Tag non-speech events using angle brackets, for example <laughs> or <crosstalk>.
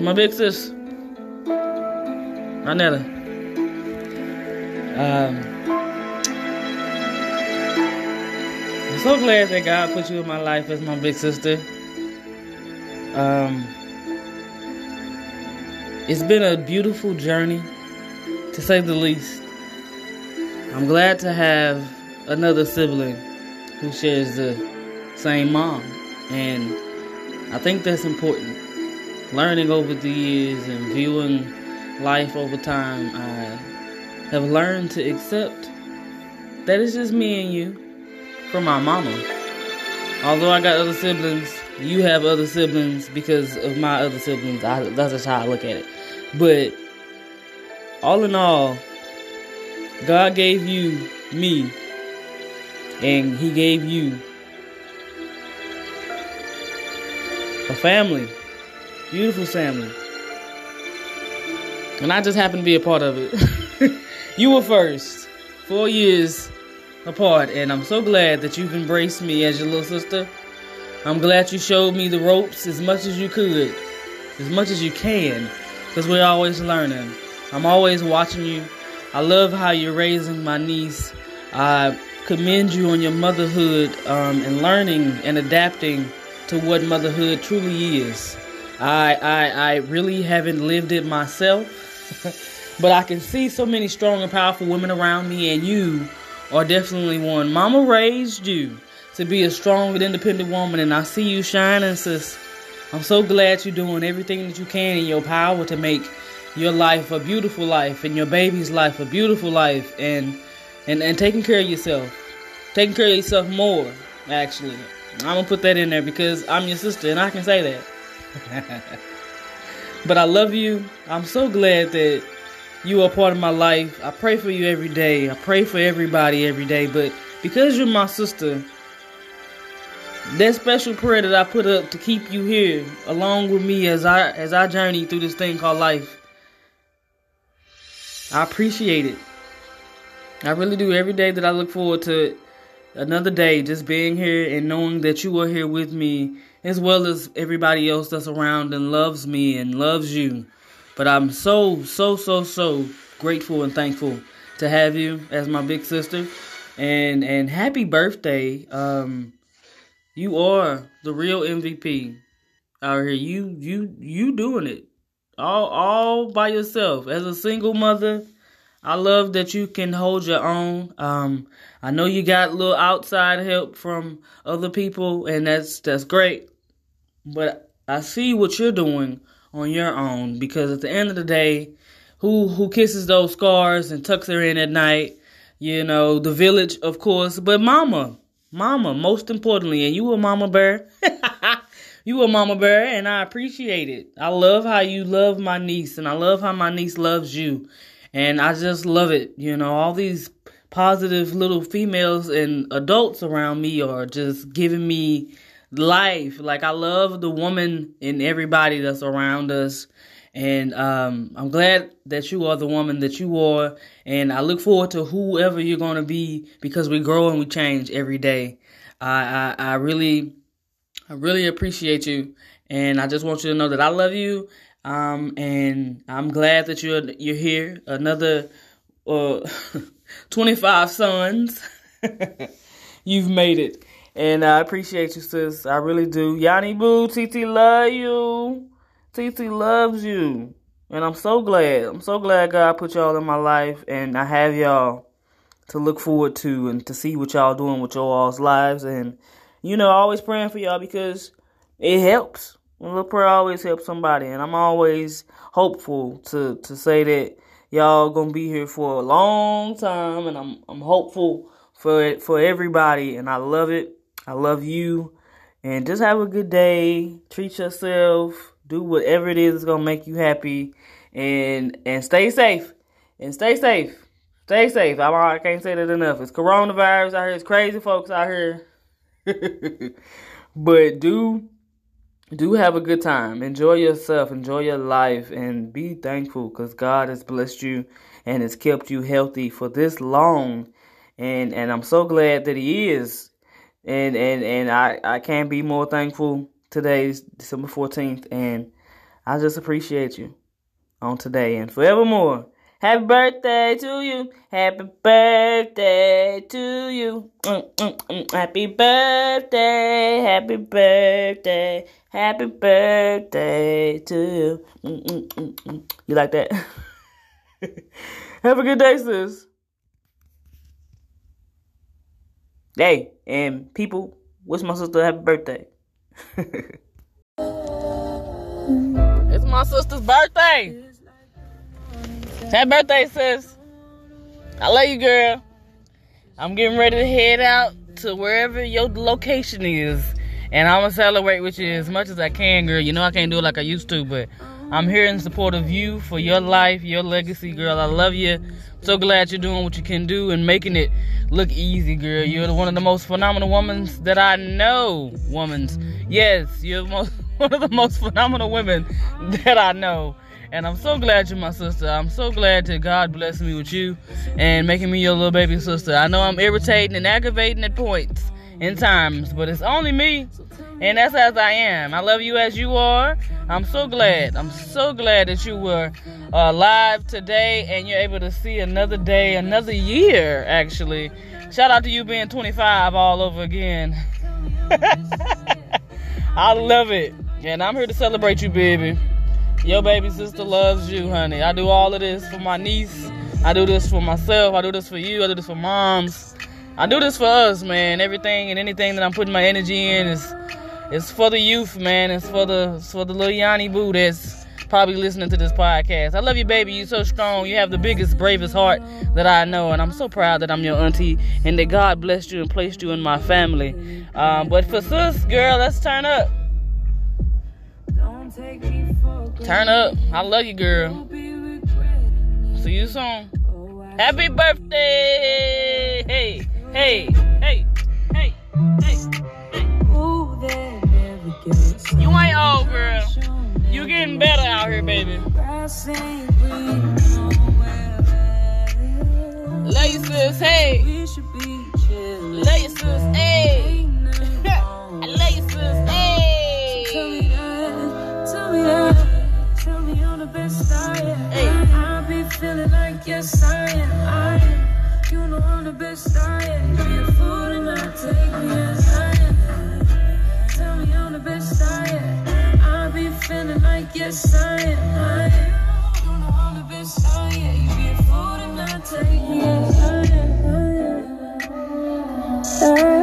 My big sis, Ronetta. Um, I'm so glad that God put you in my life as my big sister. Um, it's been a beautiful journey, to say the least. I'm glad to have another sibling who shares the same mom, and I think that's important. Learning over the years and viewing life over time, I have learned to accept that it's just me and you from my mama. Although I got other siblings, you have other siblings because of my other siblings. I, that's just how I look at it. But all in all, God gave you me, and He gave you a family, beautiful family. And I just happened to be a part of it. <laughs> you were first, four years apart, and I'm so glad that you've embraced me as your little sister. I'm glad you showed me the ropes as much as you could, as much as you can, because we're always learning. I'm always watching you. I love how you're raising my niece. I commend you on your motherhood um, and learning and adapting to what motherhood truly is. I, I, I really haven't lived it myself, <laughs> but I can see so many strong and powerful women around me, and you are definitely one. Mama raised you to be a strong and independent woman, and I see you shining, sis. I'm so glad you're doing everything that you can in your power to make your life a beautiful life and your baby's life a beautiful life and and, and taking care of yourself. Taking care of yourself more, actually. I'm gonna put that in there because I'm your sister and I can say that. But I love you. I'm so glad that you are part of my life. I pray for you every day. I pray for everybody every day. But because you're my sister, that special prayer that I put up to keep you here along with me as I as I journey through this thing called life. I appreciate it. I really do. Every day that I look forward to another day, just being here and knowing that you are here with me, as well as everybody else that's around and loves me and loves you. But I'm so, so, so, so grateful and thankful to have you as my big sister. And and happy birthday. Um you are the real MVP out here. You you you doing it all all by yourself as a single mother. I love that you can hold your own. Um, I know you got a little outside help from other people, and that's that's great. But I see what you're doing on your own because at the end of the day, who who kisses those scars and tucks her in at night? You know, the village, of course, but mama, Mama, most importantly, and you a mama bear. <laughs> you a mama bear, and I appreciate it. I love how you love my niece, and I love how my niece loves you. And I just love it. You know, all these positive little females and adults around me are just giving me life. Like I love the woman and everybody that's around us. And um, I'm glad that you are the woman that you are. And I look forward to whoever you're going to be because we grow and we change every day. I, I, I really, I really appreciate you. And I just want you to know that I love you. Um, and I'm glad that you're, you're here. Another, uh, <laughs> 25 sons. <laughs> You've made it. And I appreciate you, sis. I really do. Yanni Boo, TT, love you. TT loves you. And I'm so glad. I'm so glad God put y'all in my life and I have y'all to look forward to and to see what y'all doing with y'all's lives. And, you know, always praying for y'all because it helps. A little prayer always helps somebody. And I'm always hopeful to, to say that y'all gonna be here for a long time. And I'm, I'm hopeful for it, for everybody. And I love it. I love you. And just have a good day. Treat yourself do whatever it is that's gonna make you happy, and and stay safe. And stay safe. Stay safe. I, I can't say that enough. It's coronavirus out here. It's crazy folks out here. <laughs> but do do have a good time. Enjoy yourself. Enjoy your life, and be thankful because God has blessed you and has kept you healthy for this long. And and I'm so glad that He is. And and and I I can't be more thankful Today's December 14th, and I just appreciate you on today and forevermore. Happy birthday to you. Happy birthday to you. Mm, mm, mm. Happy birthday. Happy birthday. Happy birthday to you. Mm, mm, mm. You like that? <laughs> Have a good day, sis. Hey, and people, wish my sister happy birthday. <laughs> it's my sister's birthday. Happy birthday, sis. I love you, girl. I'm getting ready to head out to wherever your location is. And I'm to celebrate with you as much as I can, girl. You know I can't do it like I used to, but I'm here in support of you for your life, your legacy, girl. I love you. So glad you're doing what you can do and making it look easy, girl. You're one of the most phenomenal women that I know. Womans. Yes, you're most, <laughs> one of the most phenomenal women that I know. And I'm so glad you're my sister. I'm so glad that God blessed me with you and making me your little baby sister. I know I'm irritating and aggravating at points in times, but it's only me. And that's as I am. I love you as you are. I'm so glad. I'm so glad that you were uh, alive today and you're able to see another day, another year, actually. Shout out to you being 25 all over again. <laughs> I love it. And I'm here to celebrate you, baby. Your baby sister loves you, honey. I do all of this for my niece. I do this for myself. I do this for you. I do this for moms. I do this for us, man. Everything and anything that I'm putting my energy in is is for the youth, man. It's for the it's for the little Yanni boo that's probably listening to this podcast. I love you, baby. You're so strong. You have the biggest, bravest heart that I know, and I'm so proud that I'm your auntie and that God blessed you and placed you in my family. Um, but for sis, girl, let's turn up. Turn up. I love you, girl. See you soon. Happy birthday! Hey, hey, hey, hey, hey, hey. You ain't old, girl. You getting better out here, baby. Sis. Hey. Love yes I am. I am. You I'm the best I am. Take me I am. I am.